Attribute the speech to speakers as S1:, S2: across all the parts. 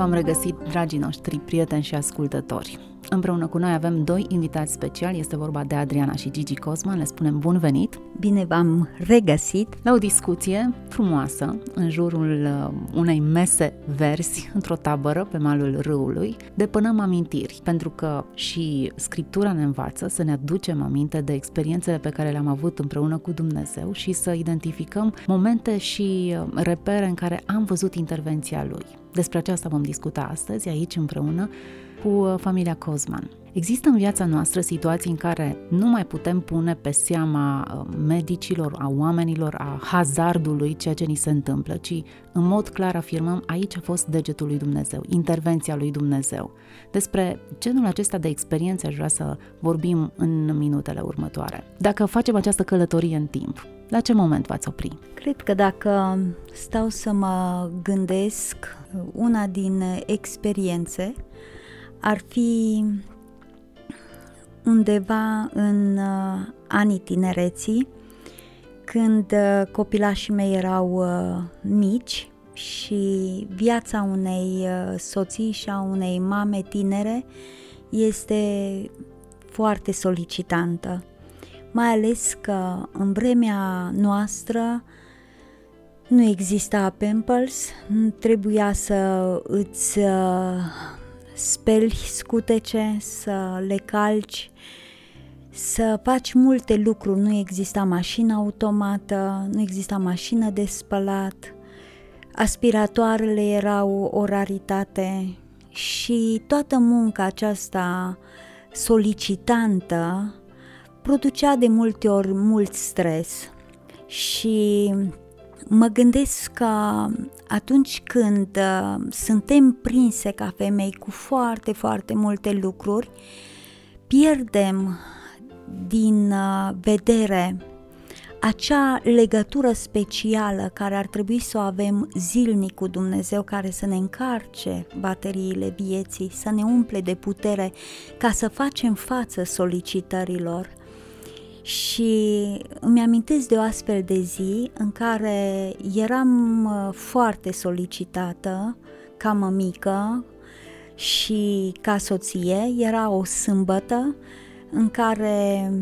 S1: V-am regăsit, dragii noștri prieteni și ascultători. Împreună cu noi avem doi invitați speciali, este vorba de Adriana și Gigi Cosman, le spunem bun venit!
S2: Bine v-am regăsit!
S1: La o discuție frumoasă în jurul uh, unei mese verzi într-o tabără pe malul râului, depănăm amintiri, pentru că și Scriptura ne învață să ne aducem aminte de experiențele pe care le-am avut împreună cu Dumnezeu și să identificăm momente și uh, repere în care am văzut intervenția Lui. Despre aceasta vom discuta astăzi aici împreună cu uh, familia Cosman. Există în viața noastră situații în care nu mai putem pune pe seama uh, medicilor, a oamenilor, a hazardului ceea ce ni se întâmplă, ci în mod clar afirmăm aici a fost degetul lui Dumnezeu, intervenția lui Dumnezeu. Despre genul acesta de experiențe aș vrea să vorbim în minutele următoare. Dacă facem această călătorie în timp, la ce moment v-ați opri?
S2: Cred că dacă stau să mă gândesc, una din experiențe ar fi undeva în uh, anii tinereții, când uh, copilașii mei erau uh, mici și viața unei soții și a unei mame tinere este foarte solicitantă. Mai ales că în vremea noastră nu exista Pampers, trebuia să îți speli scutece, să le calci, să faci multe lucruri. Nu exista mașină automată, nu exista mașină de spălat, aspiratoarele erau o raritate și toată munca aceasta solicitantă producea de multe ori mult stres și mă gândesc că atunci când uh, suntem prinse ca femei cu foarte, foarte multe lucruri, pierdem din uh, vedere acea legătură specială care ar trebui să o avem zilnic cu Dumnezeu, care să ne încarce bateriile vieții, să ne umple de putere ca să facem față solicitărilor și îmi amintesc de o astfel de zi în care eram uh, foarte solicitată ca mămică și ca soție. Era o sâmbătă în care,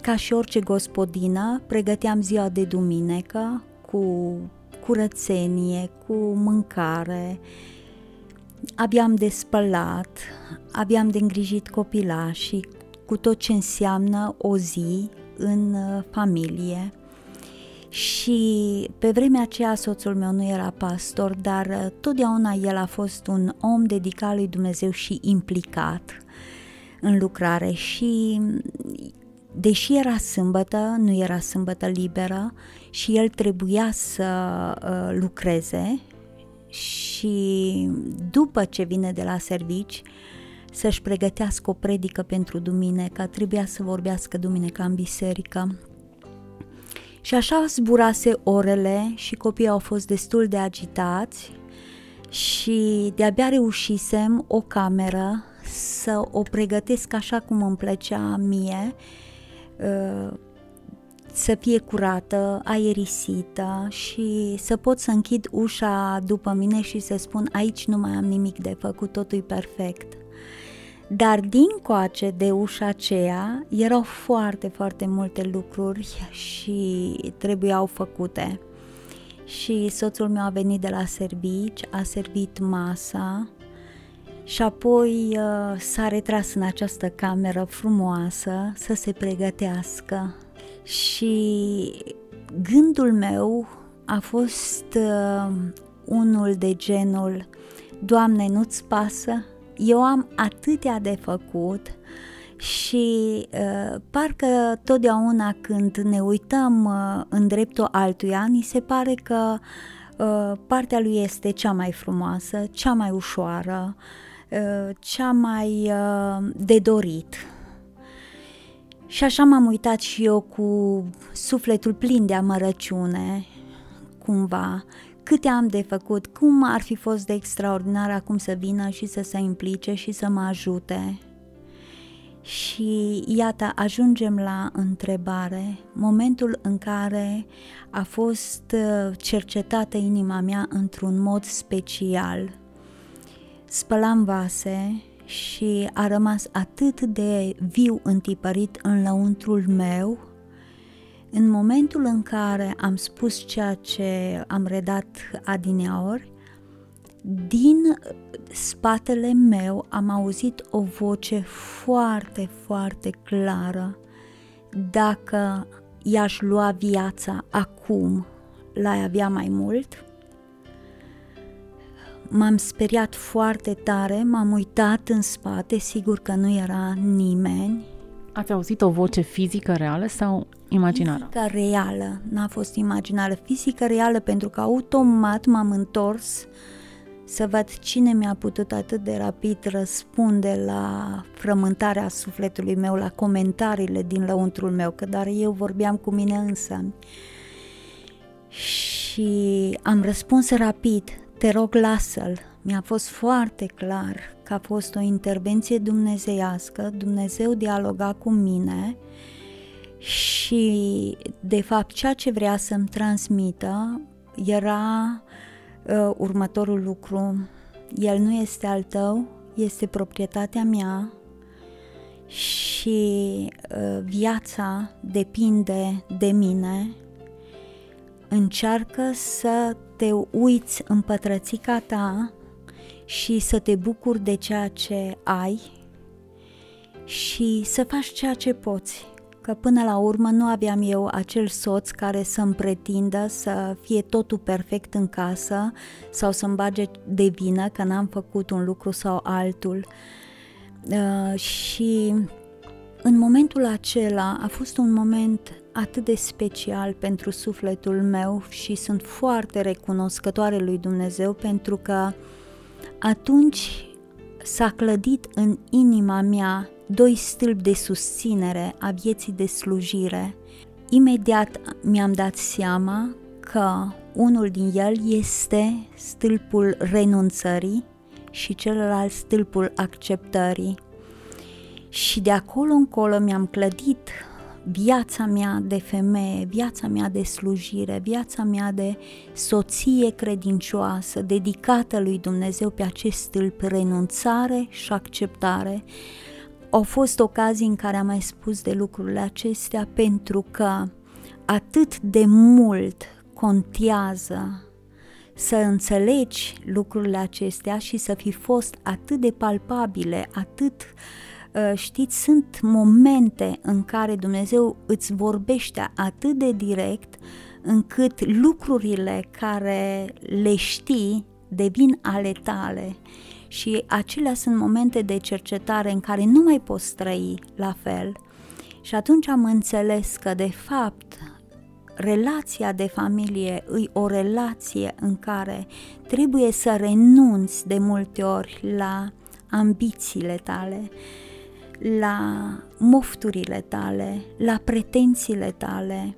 S2: ca și orice gospodină, pregăteam ziua de duminică cu curățenie, cu mâncare, aveam de spălat, aveam de îngrijit copilașii, cu tot ce înseamnă o zi în uh, familie. Și pe vremea aceea soțul meu nu era pastor, dar uh, totdeauna el a fost un om dedicat lui Dumnezeu și implicat în lucrare și deși era sâmbătă, nu era sâmbătă liberă și el trebuia să uh, lucreze și după ce vine de la servici, să-și pregătească o predică pentru duminică, trebuia să vorbească duminica în biserică. Și așa zburase orele și copiii au fost destul de agitați și de-abia reușisem o cameră să o pregătesc așa cum îmi plăcea mie, uh, să fie curată, aerisită și să pot să închid ușa după mine și să spun aici nu mai am nimic de făcut, totul e perfect. Dar dincoace de ușa aceea erau foarte, foarte multe lucruri și trebuiau făcute. Și soțul meu a venit de la servici, a servit masa și apoi uh, s-a retras în această cameră frumoasă să se pregătească. Și gândul meu a fost uh, unul de genul Doamne, nu-ți pasă? Eu am atâtea de făcut și uh, parcă totdeauna când ne uităm uh, în dreptul altuia, ni se pare că uh, partea lui este cea mai frumoasă, cea mai ușoară, uh, cea mai uh, de dorit. Și așa m-am uitat și eu cu sufletul plin de amărăciune, cumva, câte am de făcut, cum ar fi fost de extraordinar acum să vină și să se implice și să mă ajute. Și iată, ajungem la întrebare, momentul în care a fost uh, cercetată inima mea într-un mod special. Spălam vase și a rămas atât de viu întipărit în lăuntrul meu, în momentul în care am spus ceea ce am redat adineaori, din spatele meu am auzit o voce foarte, foarte clară. Dacă i-aș lua viața acum, l-ai avea mai mult? M-am speriat foarte tare, m-am uitat în spate, sigur că nu era nimeni.
S1: Ați auzit o voce fizică reală sau imaginară?
S2: Fizică reală, n-a fost imaginară, fizică reală pentru că automat m-am întors să văd cine mi-a putut atât de rapid răspunde la frământarea sufletului meu, la comentariile din lăuntrul meu, că dar eu vorbeam cu mine însă. Și am răspuns rapid, te rog lasă-l. Mi-a fost foarte clar că a fost o intervenție dumnezeiască, Dumnezeu dialoga cu mine și de fapt ceea ce vrea să-mi transmită era uh, următorul lucru. El nu este al tău, este proprietatea mea și uh, viața depinde de mine. Încearcă să te uiți în pătrățica ta și să te bucuri de ceea ce ai și să faci ceea ce poți că până la urmă nu aveam eu acel soț care să-mi pretindă să fie totul perfect în casă sau să-mi bage de vină că n-am făcut un lucru sau altul. Uh, și în momentul acela a fost un moment atât de special pentru sufletul meu și sunt foarte recunoscătoare lui Dumnezeu pentru că atunci s-a clădit în inima mea doi stâlpi de susținere a vieții de slujire. Imediat mi-am dat seama că unul din el este stâlpul renunțării și celălalt stâlpul acceptării. Și de acolo încolo mi-am clădit viața mea de femeie, viața mea de slujire, viața mea de soție credincioasă, dedicată lui Dumnezeu pe acest stâlp, renunțare și acceptare, au fost ocazii în care am mai spus de lucrurile acestea pentru că atât de mult contează să înțelegi lucrurile acestea și să fi fost atât de palpabile, atât uh, știți, sunt momente în care Dumnezeu îți vorbește atât de direct încât lucrurile care le știi devin ale tale și acelea sunt momente de cercetare în care nu mai poți trăi la fel. Și atunci am înțeles că, de fapt, relația de familie e o relație în care trebuie să renunți de multe ori la ambițiile tale, la mofturile tale, la pretențiile tale,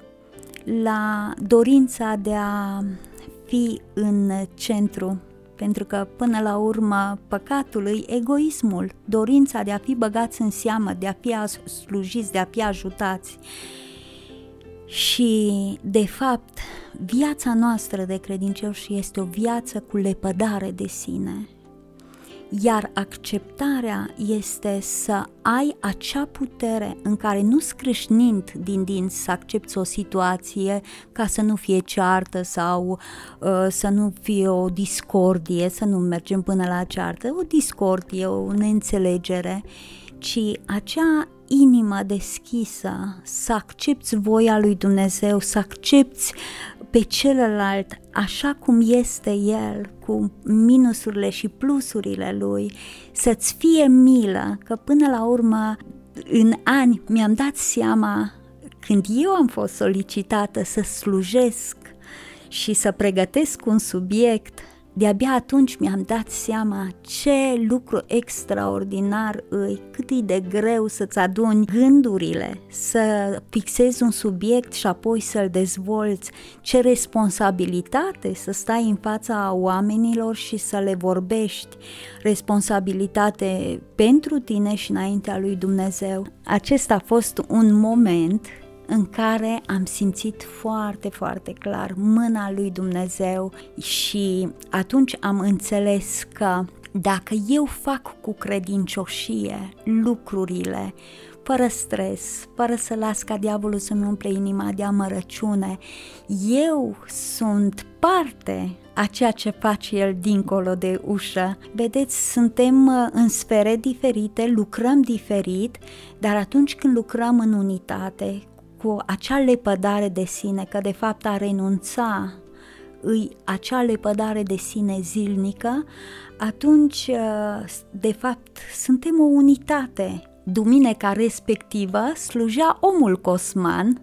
S2: la dorința de a fi în centru pentru că până la urmă păcatul e egoismul, dorința de a fi băgați în seamă, de a fi slujiți, de a fi ajutați. Și, de fapt, viața noastră de credincioși este o viață cu lepădare de sine iar acceptarea este să ai acea putere în care nu scrâșnind din dinți să accepti o situație ca să nu fie ceartă sau uh, să nu fie o discordie, să nu mergem până la ceartă, o discordie, o neînțelegere, ci acea inimă deschisă, să accepti voia lui Dumnezeu, să accepti pe celălalt așa cum este el, cu minusurile și plusurile lui, să-ți fie milă, că până la urmă, în ani, mi-am dat seama, când eu am fost solicitată să slujesc și să pregătesc un subiect, de-abia atunci mi-am dat seama ce lucru extraordinar îi, cât e de greu să-ți aduni gândurile, să fixezi un subiect și apoi să-l dezvolți, ce responsabilitate să stai în fața oamenilor și să le vorbești, responsabilitate pentru tine și înaintea lui Dumnezeu. Acesta a fost un moment în care am simțit foarte, foarte clar mâna lui Dumnezeu și atunci am înțeles că dacă eu fac cu credincioșie lucrurile, fără stres, fără să las ca diavolul să-mi umple inima de amărăciune, eu sunt parte a ceea ce face el dincolo de ușă. Vedeți, suntem uh, în sfere diferite, lucrăm diferit, dar atunci când lucrăm în unitate, cu acea lepădare de sine, că de fapt a renunța îi acea lepădare de sine zilnică, atunci, uh, de fapt, suntem o unitate. Duminica respectivă slujea omul cosman,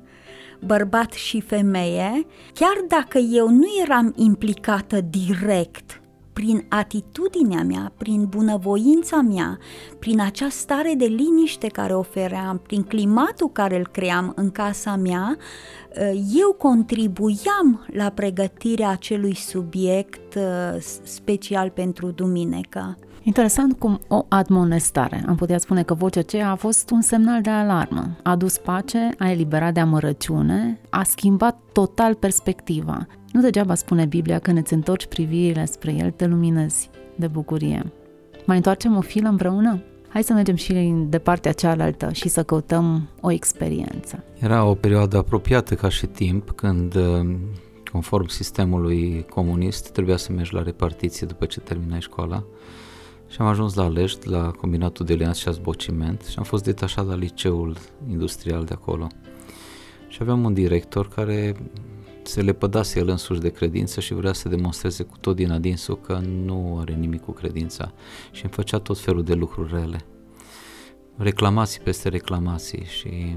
S2: bărbat și femeie, chiar dacă eu nu eram implicată direct prin atitudinea mea, prin bunăvoința mea, prin acea stare de liniște care ofeream, prin climatul care îl cream în casa mea, eu contribuiam la pregătirea acelui subiect uh, special pentru duminică.
S1: Interesant cum o admonestare, am putea spune că vocea aceea a fost un semnal de alarmă. A adus pace, a eliberat de amărăciune, a schimbat total perspectiva. Nu degeaba spune Biblia că ne întorci privirile spre El, te luminezi de bucurie. Mai întoarcem o filă împreună? Hai să mergem și de partea cealaltă și să căutăm o experiență.
S3: Era o perioadă apropiată ca și timp când uh, conform sistemului comunist trebuia să mergi la repartiție după ce terminai școala și am ajuns la Lești, la combinatul de lianț și azbociment și am fost detașat la liceul industrial de acolo. Și aveam un director care se lepădase el însuși de credință și vrea să demonstreze cu tot din adinsul că nu are nimic cu credința și îmi făcea tot felul de lucruri rele. Reclamații peste reclamații și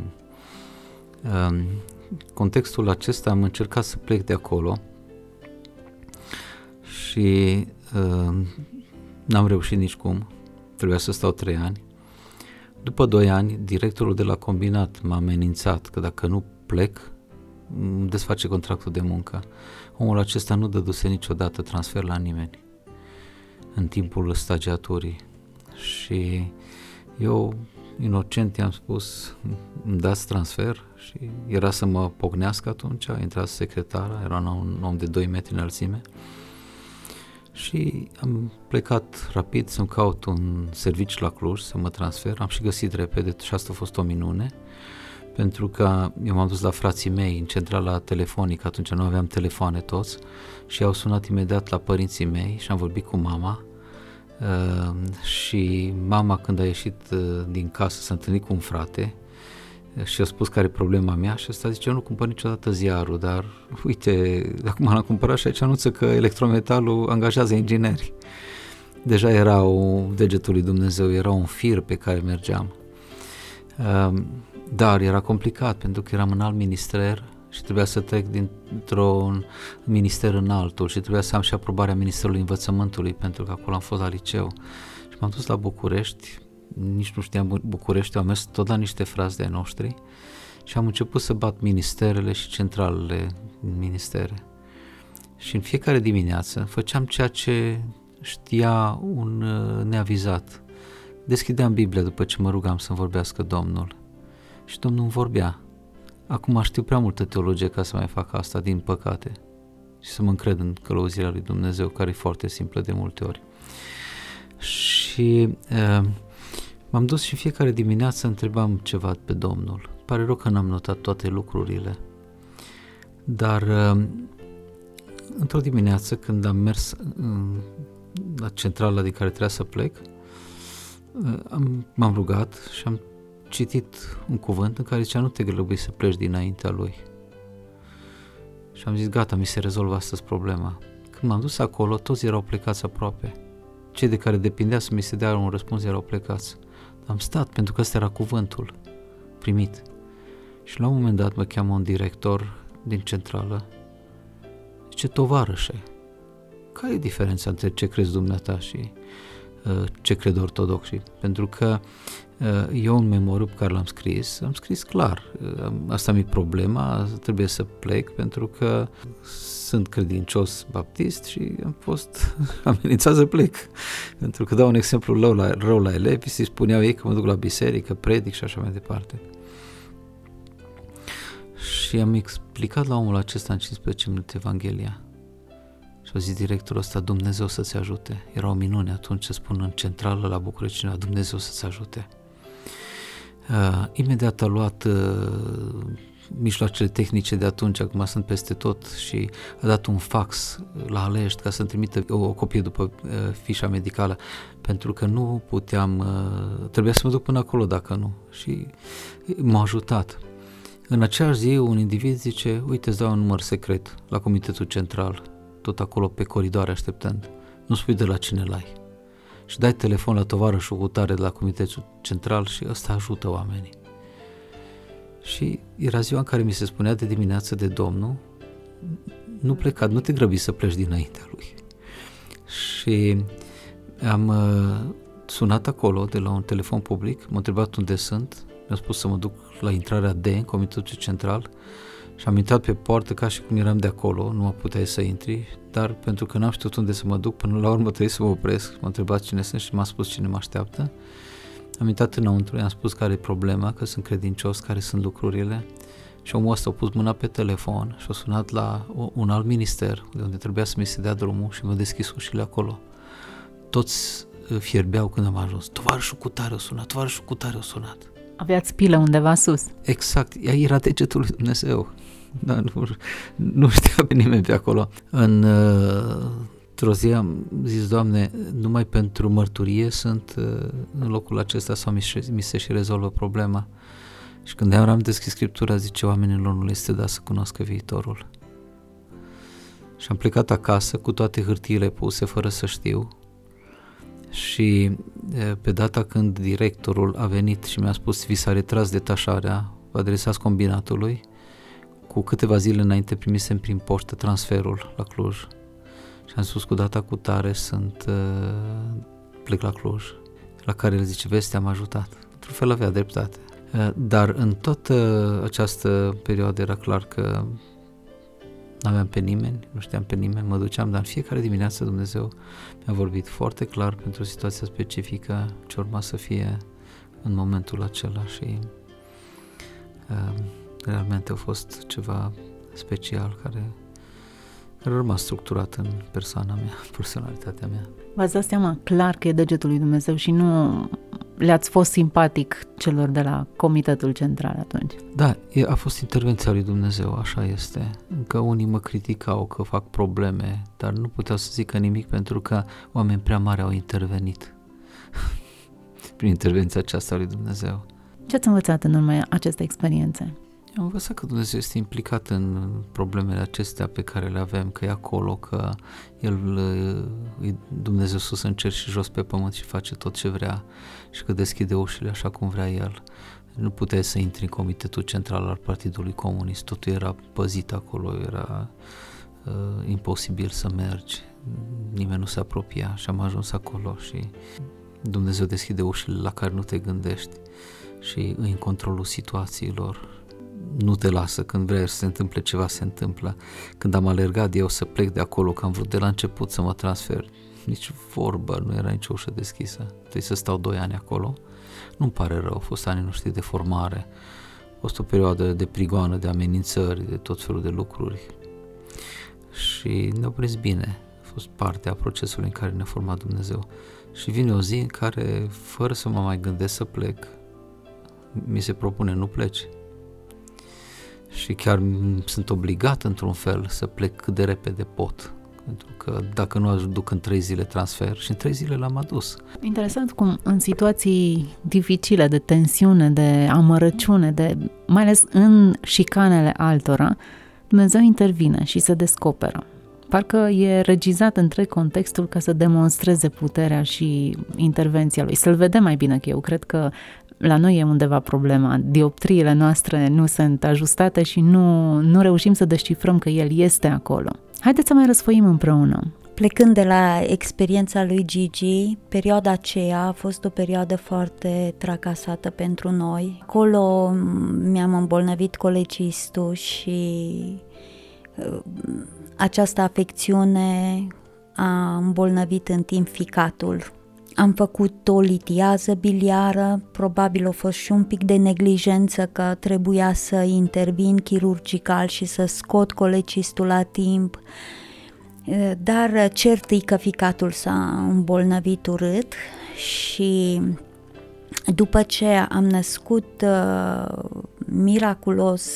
S3: în um, contextul acesta am încercat să plec de acolo și uh, n-am reușit nici cum, trebuia să stau trei ani. După doi ani, directorul de la combinat m-a amenințat că dacă nu plec, desface contractul de muncă. Omul acesta nu dăduse niciodată transfer la nimeni în timpul stagiaturii. Și eu inocent i-am spus îmi dați transfer? Și era să mă pognească atunci, a intrat secretara, era un om de 2 metri înălțime. Și am plecat rapid să-mi caut un serviciu la Cluj, să mă transfer, am și găsit repede și asta a fost o minune pentru că eu m-am dus la frații mei în centrala telefonică, atunci nu aveam telefoane toți și au sunat imediat la părinții mei și am vorbit cu mama uh, și mama când a ieșit uh, din casă s-a întâlnit cu un frate uh, și a spus care e problema mea și ăsta zice, eu nu cumpăr niciodată ziarul, dar uite, acum l-am cumpărat și aici anunță că electrometalul angajează ingineri. Deja era o, degetul lui Dumnezeu, era un fir pe care mergeam. Uh, dar era complicat pentru că eram în alt minister și trebuia să trec dintr-un minister în altul și trebuia să am și aprobarea Ministerului Învățământului pentru că acolo am fost la liceu. Și m-am dus la București, nici nu știam București, am mers tot la niște frați de noștri și am început să bat ministerele și centralele ministere. Și în fiecare dimineață făceam ceea ce știa un uh, neavizat. Deschideam Biblia după ce mă rugam să-mi vorbească Domnul și Domnul îmi vorbea. Acum știu prea multă teologie ca să mai fac asta, din păcate. Și să mă încred în călăuzirea lui Dumnezeu, care e foarte simplă de multe ori. Și uh, m-am dus și fiecare dimineață întrebam ceva pe Domnul. Pare rău că n-am notat toate lucrurile. Dar uh, într-o dimineață când am mers uh, la centrala din care trebuia să plec, uh, am, m-am rugat și am citit un cuvânt în care zicea nu te grăbi să pleci dinaintea lui. Și am zis gata, mi se rezolvă astăzi problema. Când m-am dus acolo, toți erau plecați aproape. Cei de care depindea să mi se dea un răspuns erau plecați. Am stat pentru că ăsta era cuvântul primit. Și la un moment dat mă cheamă un director din centrală. Zice, tovarășe, care e diferența între ce crezi dumneata și uh, ce cred ortodoxii? Pentru că uh, eu în memoriu pe care l-am scris, am scris clar, uh, asta mi-e problema, trebuie să plec pentru că sunt credincios baptist și am fost amenințat să plec. Pentru că dau un exemplu rău la, rău la elevi, și spuneau ei că mă duc la biserică, predic și așa mai departe. Și am explicat la omul acesta în 15 minute Evanghelia. Și a zis directorul ăsta, Dumnezeu să-ți ajute. Era o minune atunci să spun în centrală la București cineva, Dumnezeu să-ți ajute. Uh, imediat a luat uh, mijloacele tehnice de atunci, acum sunt peste tot și a dat un fax la Alești ca să-mi trimită o, o copie după uh, fișa medicală, pentru că nu puteam, uh, trebuia să mă duc până acolo dacă nu. Și m-a ajutat. În aceeași zi, un individ zice, uite, îți dau un număr secret la Comitetul Central, tot acolo pe coridoare așteptând. Nu spui de la cine l-ai. Și dai telefon la tovarășul cu tare de la Comitetul Central și ăsta ajută oamenii. Și era ziua în care mi se spunea de dimineață de Domnul, nu pleca, nu te grăbi să pleci dinaintea lui. Și am uh, sunat acolo de la un telefon public, m-a întrebat unde sunt, mi-a spus să mă duc la intrarea D în Comitetul Central și am intrat pe poartă ca și cum eram de acolo, nu mă puteai să intri, dar pentru că n-am știut unde să mă duc, până la urmă trebuie să mă opresc, m-a întrebat cine sunt și m-a spus cine mă așteaptă. Am intrat înăuntru, i-am spus care e problema, că sunt credincios, care sunt lucrurile și omul ăsta a pus mâna pe telefon și a sunat la un alt minister, de unde trebuia să mi se dea drumul și mi-a deschis ușile acolo. Toți uh, fierbeau când am ajuns. Tovarășul cu tare a sunat, tovarășul cu tare a sunat.
S1: Aveați pilă undeva sus.
S3: Exact, ea era degetul lui Dumnezeu. Da, nu, nu știa pe nimeni pe acolo. În, uh, într-o zi am zis, Doamne, numai pentru mărturie sunt uh, în locul acesta sau mi, mi se și rezolvă problema. Și când am deschis Scriptura, zice, oamenilor nu le este dat să cunoască viitorul. Și am plecat acasă cu toate hârtiile puse, fără să știu, și pe data când directorul a venit și mi-a spus vi s-a retras detașarea, vă adresați combinatului, cu câteva zile înainte primisem prin poștă transferul la Cluj și am spus cu data cu tare sunt plec la Cluj, la care el zice vezi am ajutat. Într-un fel avea dreptate. Dar în toată această perioadă era clar că nu aveam pe nimeni, nu știam pe nimeni, mă duceam, dar în fiecare dimineață Dumnezeu mi-a vorbit foarte clar pentru o situație specifică ce urma să fie în momentul acela și uh, realmente a fost ceva special care, care a rămas structurat în persoana mea, personalitatea mea.
S1: V-ați dat seama clar că e degetul lui Dumnezeu și nu le-ați fost simpatic celor de la Comitetul Central atunci.
S3: Da, a fost intervenția lui Dumnezeu, așa este. Încă unii mă criticau că fac probleme, dar nu puteau să zică nimic pentru că oameni prea mari au intervenit prin intervenția aceasta lui Dumnezeu.
S1: Ce ați învățat în urma acestei experiențe?
S3: Am învățat că Dumnezeu este implicat în problemele acestea pe care le avem, că e acolo, că El e Dumnezeu sus în cer și jos pe pământ și face tot ce vrea și că deschide ușile așa cum vrea El. Nu puteai să intri în comitetul central al Partidului Comunist, totul era păzit acolo, era uh, imposibil să mergi, nimeni nu se apropia și am ajuns acolo și Dumnezeu deschide ușile la care nu te gândești și în controlul situațiilor nu te lasă, când vrei să se întâmple ceva, se întâmplă. Când am alergat eu să plec de acolo, că am vrut de la început să mă transfer, nici vorbă, nu era nicio ușă deschisă. Trebuie să stau doi ani acolo. Nu-mi pare rău, au fost ani noștri de formare, a fost o perioadă de prigoană, de amenințări, de tot felul de lucruri. Și ne-au prins bine, a fost parte a procesului în care ne-a format Dumnezeu. Și vine o zi în care, fără să mă mai gândesc să plec, mi se propune, nu pleci, și chiar sunt obligat într-un fel să plec cât de repede pot. Pentru că dacă nu aduc în trei zile transfer și în trei zile l-am adus.
S1: Interesant cum în situații dificile de tensiune, de amărăciune, de, mai ales în șicanele altora, Dumnezeu intervine și se descoperă. Parcă e regizat întreg contextul ca să demonstreze puterea și intervenția lui. Să-l vedem mai bine, că eu cred că la noi e undeva problema. Dioptriile noastre nu sunt ajustate și nu, nu reușim să descifrăm că El este acolo. Haideți să mai răsfoim împreună.
S2: Plecând de la experiența lui Gigi, perioada aceea a fost o perioadă foarte tracasată pentru noi. Acolo mi-am îmbolnăvit colecistul și uh, această afecțiune a îmbolnăvit în timp ficatul. Am făcut o litiază biliară, probabil a fost și un pic de neglijență că trebuia să intervin chirurgical și să scot colecistul la timp. Dar cert că ficatul s-a îmbolnăvit urât și după ce am născut uh, miraculos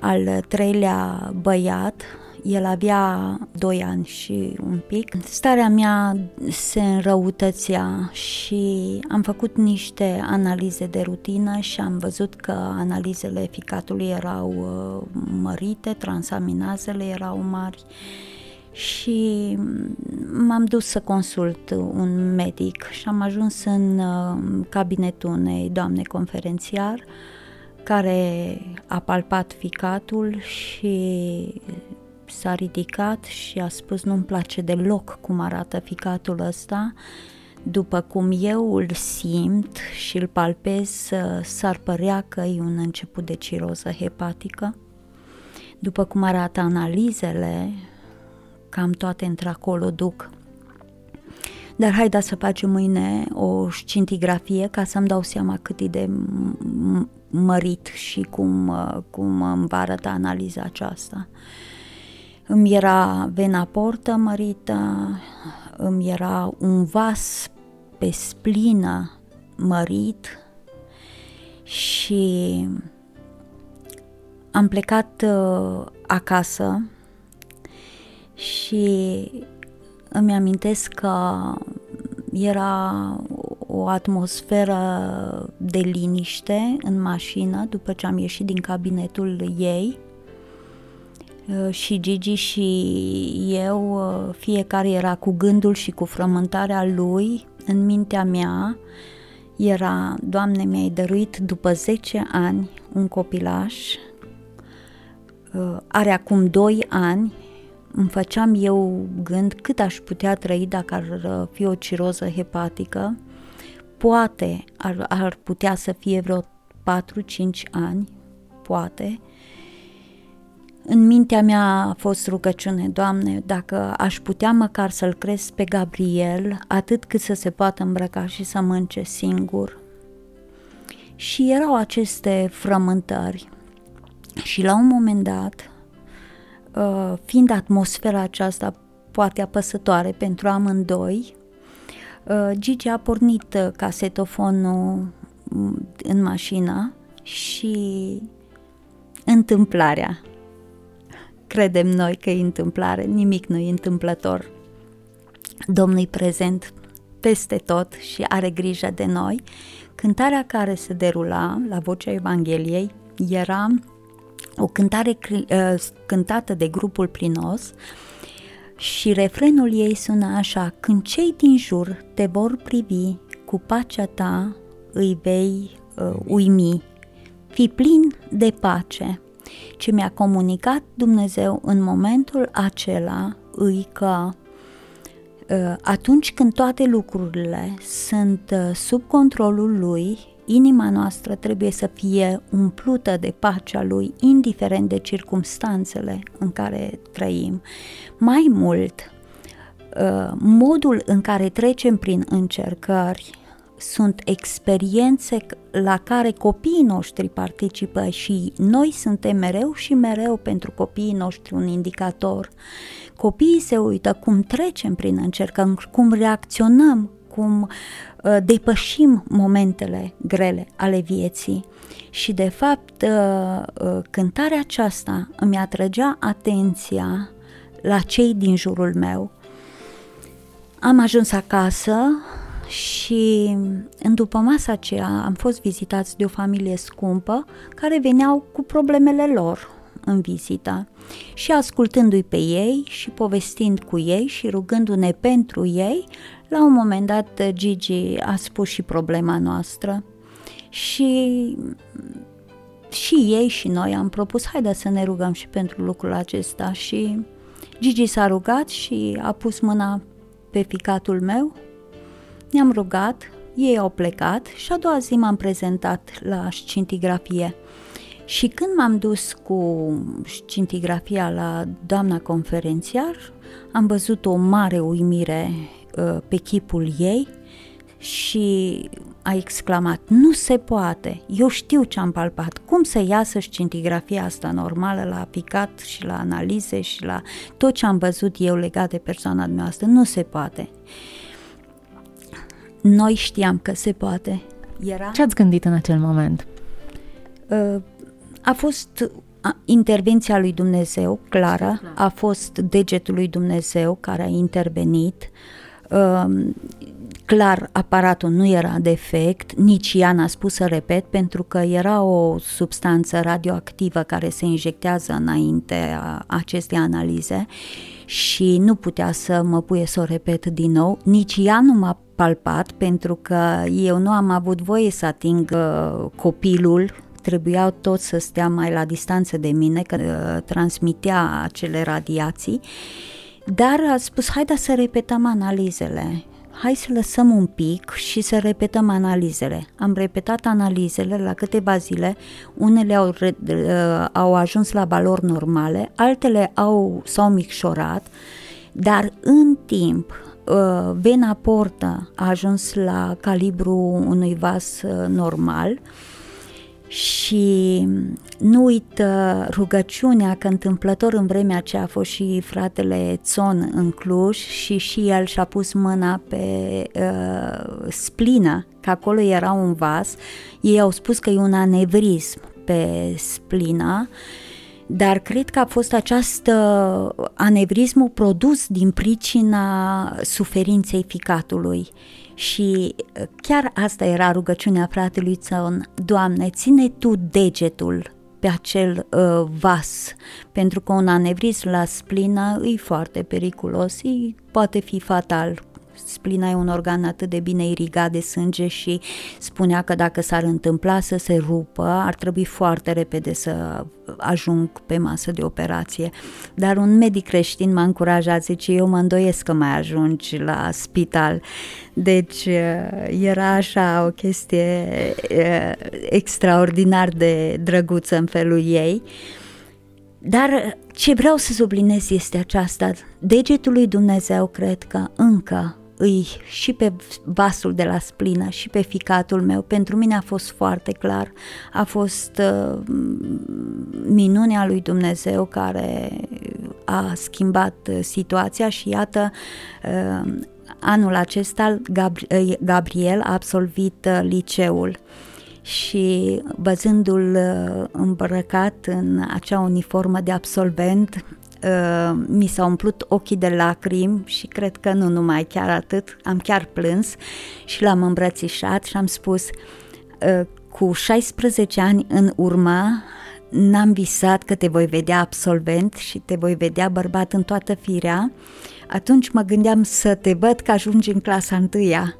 S2: al treilea băiat, el avea 2 ani și un pic. Starea mea se înrăutățea și am făcut niște analize de rutină și am văzut că analizele ficatului erau uh, mărite, transaminazele erau mari și m-am dus să consult un medic și am ajuns în uh, cabinetul unei doamne conferențiar care a palpat ficatul și s-a ridicat și a spus nu-mi place deloc cum arată ficatul ăsta, după cum eu îl simt și îl palpez, uh, s-ar părea că e un început de ciroză hepatică. După cum arată analizele, cam toate într-acolo duc. Dar haida să facem mâine o scintigrafie ca să-mi dau seama cât e de mărit și cum, cum îmi va arăta analiza aceasta. Îmi era vena portă mărită, îmi era un vas pe splină mărit și am plecat uh, acasă și îmi amintesc că era o atmosferă de liniște în mașină după ce am ieșit din cabinetul ei. uh, și Gigi și eu, uh, fiecare era cu gândul și cu frământarea lui în mintea mea, era, Doamne, mi-ai dăruit după 10 ani un copilaș, uh, are acum 2 ani îmi făceam eu gând cât aș putea trăi dacă ar uh, fi o ciroză hepatică. Poate ar, ar putea să fie vreo 4-5 ani, poate. În mintea mea a fost rugăciune, Doamne, dacă aș putea măcar să-l cresc pe Gabriel, atât cât să se poată îmbrăca și să mânce singur. Și erau aceste frământări. Și la un moment dat, Uh, fiind atmosfera aceasta poate apăsătoare pentru amândoi, uh, Gigi a pornit uh, casetofonul mm, în mașină și întâmplarea. Credem noi că e întâmplare, nimic nu e întâmplător. Domnul e prezent peste tot și are grijă de noi. Cântarea care se derula la vocea Evangheliei era o cântare uh, cântată de grupul Plinos și refrenul ei sună așa Când cei din jur te vor privi, cu pacea ta îi vei uh, uimi. Fii plin de pace. Ce mi-a comunicat Dumnezeu în momentul acela îi că uh, atunci când toate lucrurile sunt uh, sub controlul lui, inima noastră trebuie să fie umplută de pacea lui, indiferent de circumstanțele în care trăim. Mai mult, uh, modul în care trecem prin încercări sunt experiențe la care copiii noștri participă și noi suntem mereu și mereu pentru copiii noștri un indicator. Copiii se uită cum trecem prin încercări, cum reacționăm, cum uh, depășim momentele grele ale vieții. Și de fapt, uh, uh, cântarea aceasta îmi atrăgea atenția la cei din jurul meu. Am ajuns acasă și în după masa aceea am fost vizitați de o familie scumpă care veneau cu problemele lor în vizită. Și ascultându-i pe ei și povestind cu ei și rugându-ne pentru ei, la un moment dat Gigi a spus și problema noastră. Și și ei și noi am propus, haide să ne rugăm și pentru lucrul acesta. Și Gigi s-a rugat și a pus mâna pe ficatul meu, ne-am rugat, ei au plecat și a doua zi m-am prezentat la scintigrafie. Și când m-am dus cu scintigrafia la doamna conferențiar, am văzut o mare uimire uh, pe chipul ei și a exclamat, nu se poate, eu știu ce am palpat, cum să iasă scintigrafia asta normală la picat și la analize și la tot ce am văzut eu legat de persoana noastră, nu se poate. Noi știam că se poate.
S1: Era... Ce ați gândit în acel moment?
S2: Uh, a fost intervenția lui Dumnezeu, clară, a fost degetul lui Dumnezeu care a intervenit, um, clar aparatul nu era defect, nici ea n-a spus să repet pentru că era o substanță radioactivă care se injectează înainte a acestei analize și nu putea să mă puie să o repet din nou, nici ea nu m-a palpat pentru că eu nu am avut voie să ating uh, copilul. Trebuiau toți să stea mai la distanță de mine, că uh, transmitea acele radiații, dar a spus, haide să repetăm analizele, hai să lăsăm un pic și să repetăm analizele. Am repetat analizele la câteva zile, unele au, uh, au ajuns la valori normale, altele au, s-au micșorat, dar în timp uh, vena portă a ajuns la calibru unui vas uh, normal, și nu uită rugăciunea că întâmplător în vremea aceea a fost și fratele Țon în Cluj și și el și-a pus mâna pe uh, splină, că acolo era un vas. Ei au spus că e un anevrism pe splina, dar cred că a fost această anevrismul produs din pricina suferinței ficatului. Și uh, chiar asta era rugăciunea fratelui Țăun, Doamne, ține Tu degetul pe acel uh, vas, pentru că un anevrism la splină e foarte periculos, e, poate fi fatal Splina e un organ atât de bine irigat de sânge și spunea că dacă s-ar întâmpla să se rupă, ar trebui foarte repede să ajung pe masă de operație. Dar un medic creștin m-a încurajat, zice, eu mă îndoiesc că mai ajungi la spital. Deci era așa o chestie extraordinar de drăguță în felul ei. Dar ce vreau să subliniez este aceasta, degetul lui Dumnezeu cred că încă îi și pe vasul de la splină și pe ficatul meu, pentru mine a fost foarte clar, a fost uh, minunea lui Dumnezeu care a schimbat uh, situația și iată uh, anul acesta Gabri- uh, Gabriel a absolvit uh, liceul. Și văzându-l uh, îmbrăcat în acea uniformă de absolvent, Uh, mi s-au umplut ochii de lacrimi și cred că nu numai chiar atât, am chiar plâns și l-am îmbrățișat și am spus uh, cu 16 ani în urmă n-am visat că te voi vedea absolvent și te voi vedea bărbat în toată firea, atunci mă gândeam să te văd că ajungi în clasa întâia.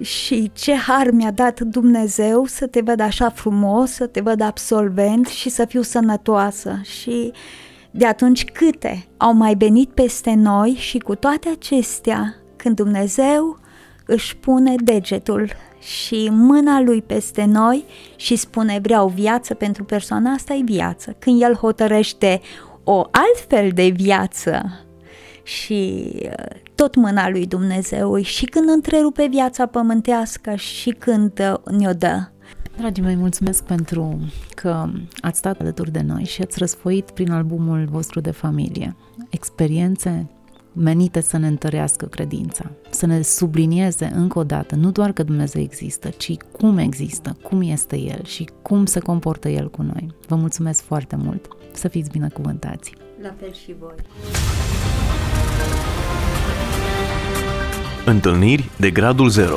S2: Și ce har mi-a dat Dumnezeu să te văd așa frumos, să te văd absolvent și să fiu sănătoasă. Și uh, de atunci câte au mai venit peste noi și cu toate acestea, când Dumnezeu își pune degetul și mâna lui peste noi și spune vreau viață pentru persoana asta e viață. Când el hotărăște o altfel de viață și uh, tot mâna lui Dumnezeu și când întrerupe viața pământească și când uh, ne-o dă.
S1: Dragii mei, mulțumesc pentru că ați stat alături de noi și ați răsfoit prin albumul vostru de familie experiențe menite să ne întărească credința, să ne sublinieze încă o dată nu doar că Dumnezeu există, ci cum există, cum este El și cum se comportă El cu noi. Vă mulțumesc foarte mult! Să fiți binecuvântați!
S2: La fel și voi!
S4: Întâlniri de gradul 0